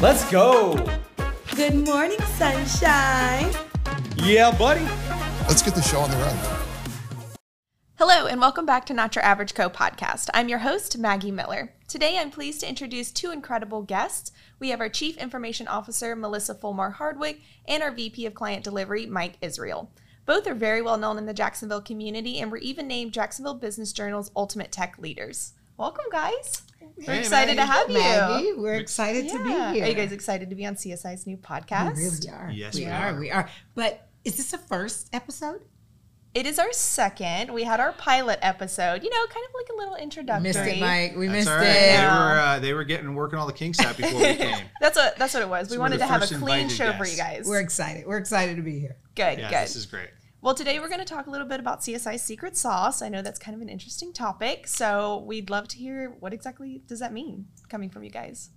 Let's go. Good morning, sunshine. Yeah, buddy. Let's get the show on the road. Hello, and welcome back to Not Your Average Co podcast. I'm your host, Maggie Miller. Today, I'm pleased to introduce two incredible guests. We have our Chief Information Officer, Melissa Fulmore Hardwick, and our VP of Client Delivery, Mike Israel. Both are very well known in the Jacksonville community and were even named Jacksonville Business Journal's Ultimate Tech Leaders. Welcome, guys. We're Hey, excited to have you. Maggie, we're excited to be here. Are you guys excited to be on CSI's new podcast? We really are. Yes, we, we are. are. We are. But is this the first episode? It is our second. We had our pilot episode, you know, kind of like a little introductory. Missed it, Mike. We That's missed all right. it. They were uh, they were getting working all the kinks out before we came. That's what that's what it was. We So we're wanted to have a clean invited show for you guys. We're excited. We're excited to be here. good, Yeah, good. this is great. Well, today we're going to talk a little bit about CSI's secret sauce. I know that's kind of an interesting topic, so we'd love to hear what exactly does that mean coming from you guys.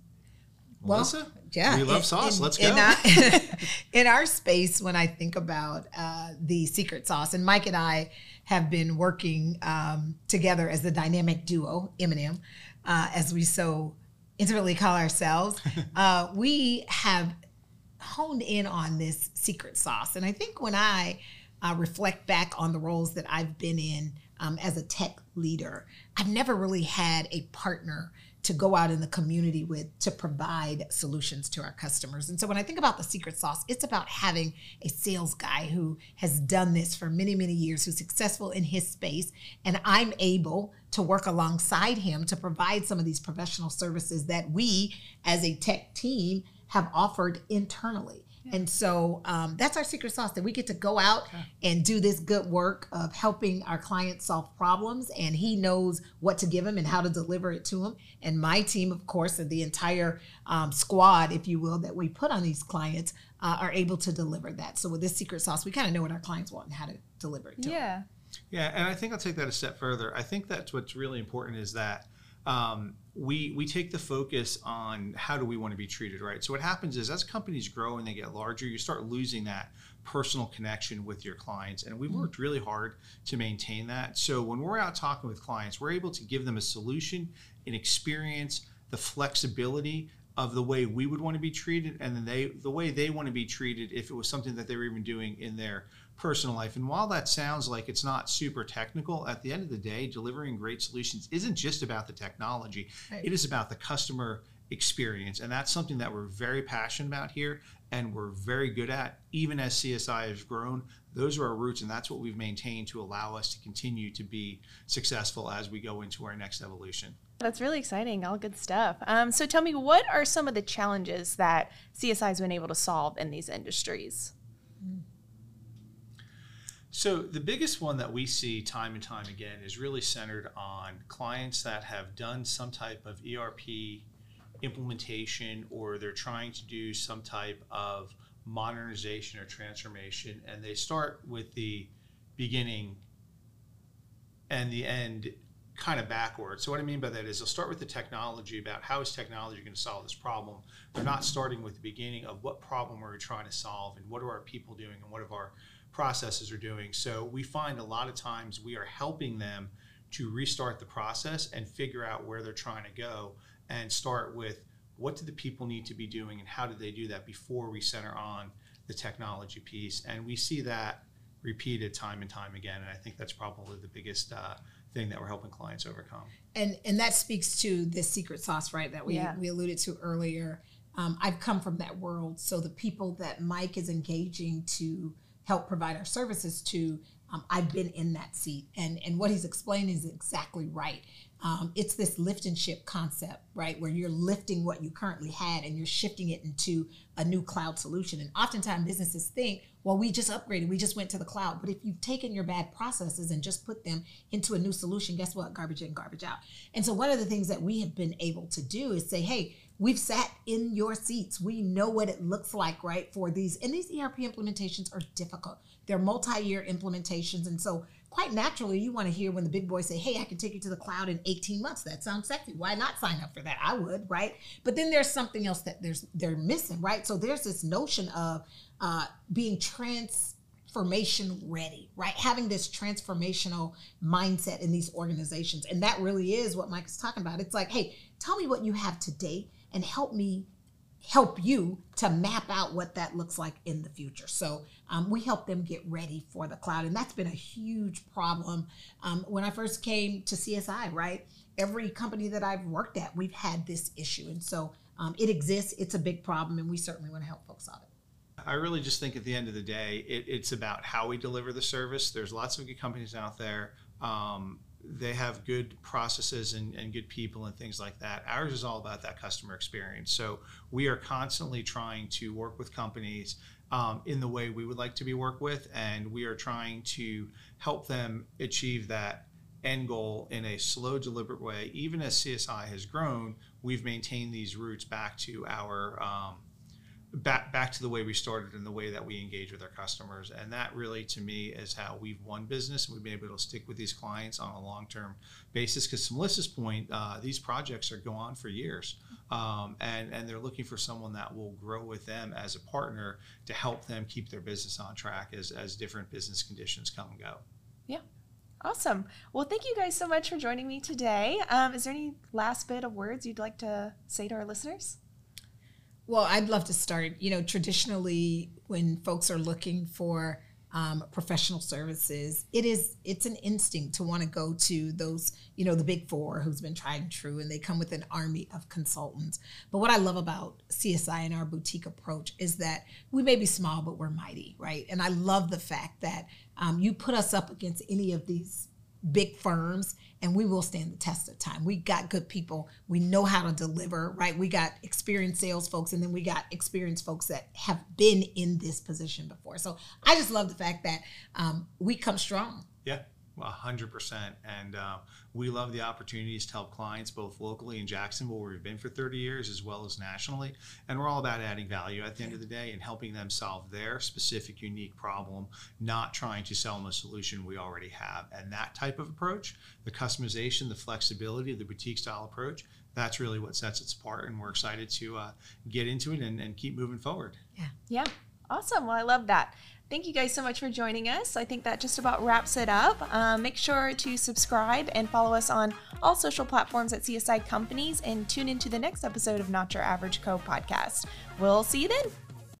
Well, Melissa, Yeah, we love in- sauce. in- Let's go. In our, in our space, when I think about uh, the secret sauce, and Mike and I have been working um, together as the dynamic duo, M&M, uh, as we so intimately call ourselves. uh, we have honed in on this secret sauce, and I think when I uh, reflect back on the roles that I've been in um, as a tech leader, I've never really had a partner to go out in the community with to provide solutions to our customers. And so when I think about the secret sauce, it's about having a sales guy who has done this for many, many years, who's successful in his space, and I'm able to work alongside him to provide some of these professional services that we as a tech team have offered internally. And so um, that's our secret sauce that we get to go out and do this good work of helping our clients solve problems. And he knows what to give them and how to deliver it to them. And my team, of course, and the entire um, squad, if you will, that we put on these clients uh, are able to deliver that. So with this secret sauce, we kind of know what our clients want and how to deliver it to them. Yeah. Yeah, and I think I'll take that a step further. I think that's what's really important is that um, we we take the focus on how do we want to be treated, right? So what happens is as companies grow and they get larger, you start losing that personal connection with your clients, and we've worked really hard to maintain that. So when we're out talking with clients, we're able to give them a solution, an experience, the flexibility of the way we would want to be treated and then they the way they want to be treated if it was something that they were even doing in their personal life and while that sounds like it's not super technical at the end of the day delivering great solutions isn't just about the technology Right. it is about the customer experience and that's something that we're very passionate about here and we're very good at even as csi has grown those are our roots and that's what we've maintained to allow us to continue to be successful as we go into our next evolution That's really exciting. All good stuff. Um, so tell me, what are some of the challenges that CSI has been able to solve in these industries? So the biggest one that we see time and time again is really centered on clients that have done some type of ERP implementation or they're trying to do some type of modernization or transformation and they start with the beginning and the end kind of backwards. So what I mean by that is they'll start with the technology about how is technology going to solve this problem. They're not starting with the beginning of what problem are we trying to solve and what are our people doing and what are our processes are doing. So we find a lot of times we are helping them to restart the process and figure out where they're trying to go and start with what do the people need to be doing and how do they do that before we center on the technology piece. And we see that repeated time and time again. And I think that's probably the biggest uh, thing that we're helping clients overcome. and and that speaks to the secret sauce right that we, Yeah. we alluded to earlier um, i've come from that world so the people that mike is engaging to help provide our services to um, i've been in that seat and and what he's explaining is exactly right. Um, it's this lift and shift concept right where you're lifting what you currently had and you're shifting it into a new cloud solution. And oftentimes businesses think well we just upgraded we just went to the cloud. But if you've taken your bad processes and just put them into a new solution guess what? Garbage in garbage out. And so one of the things that we have been able to do is say hey we've sat in your seats. We know what it looks like right for these and these erp implementations are difficult. They're multi-year implementations and so quite naturally you want to hear when the big boys say hey i can take you to the cloud in 18 months. That sounds sexy. Why not sign up for that? I would right? But then there's something else that there's they're missing right? So there's this notion of uh, being transformation ready right having this transformational mindset in these organizations and that really is what mike is talking about it's like hey tell me what you have today and help me help you to map out what that looks like in the future. So um, we help them get ready for the cloud, and that's been a huge problem. Um, when I first came to CSI, right, every company that I've worked at, we've had this issue, and so um, it exists. It's a big problem, and we certainly want to help folks solve it. I really just think at the end of the day, it, it's about how we deliver the service. There's lots of good companies out there. Um, they have good processes and, and, good people and things like that. Ours is all about that customer experience. So we are constantly trying to work with companies um, in the way we would like to be worked with, and we are trying to help them achieve that end goal in a slow, deliberate way. Even as CSI has grown, we've maintained these roots back to our um, back back to the way we started and the way that we engage with our customers and that really to me is how we've won business and we've been able to stick with these clients on a long-term basis because to melissa's point uh, these projects are go on for years um, and and they're looking for someone that will grow with them as a partner to help them keep their business on track as as different business conditions come and go yeah Awesome. Well, thank you guys so much for joining me today. Um, is there any last bit of words you'd like to say to our listeners? Well, I'd love to start. You know, traditionally, when folks are looking for um, professional services, it is it's an instinct to want to go to those, you know, the big four who's been tried and true, and they come with an army of consultants. But what I love about CSI and our boutique approach is that we may be small, but we're mighty, right? And I love the fact that um, you put us up against any of these big firms and we will stand the test of time. We got good people. We know how to deliver, right? We got experienced sales folks and then we got experienced folks that have been in this position before. So I just love the fact that um, we come strong. Yeah. Well, 100%. And uh, we love the opportunities to help clients both locally in Jacksonville, where we've been for 30 years, as well as nationally. And we're all about adding value at the end of the day and helping them solve their specific, unique problem, not trying to sell them a solution we already have. And that type of approach, the customization, the flexibility, the boutique style approach, that's really what sets it apart. And we're excited to uh, get into it and, and keep moving forward. Yeah. Yeah. Awesome. Well, I love that. Thank you guys so much for joining us. I think that just about wraps it up. Um, make sure to subscribe and follow us on all social platforms at CSI Companies and tune into the next episode of Not Your Average Co podcast. We'll see you then.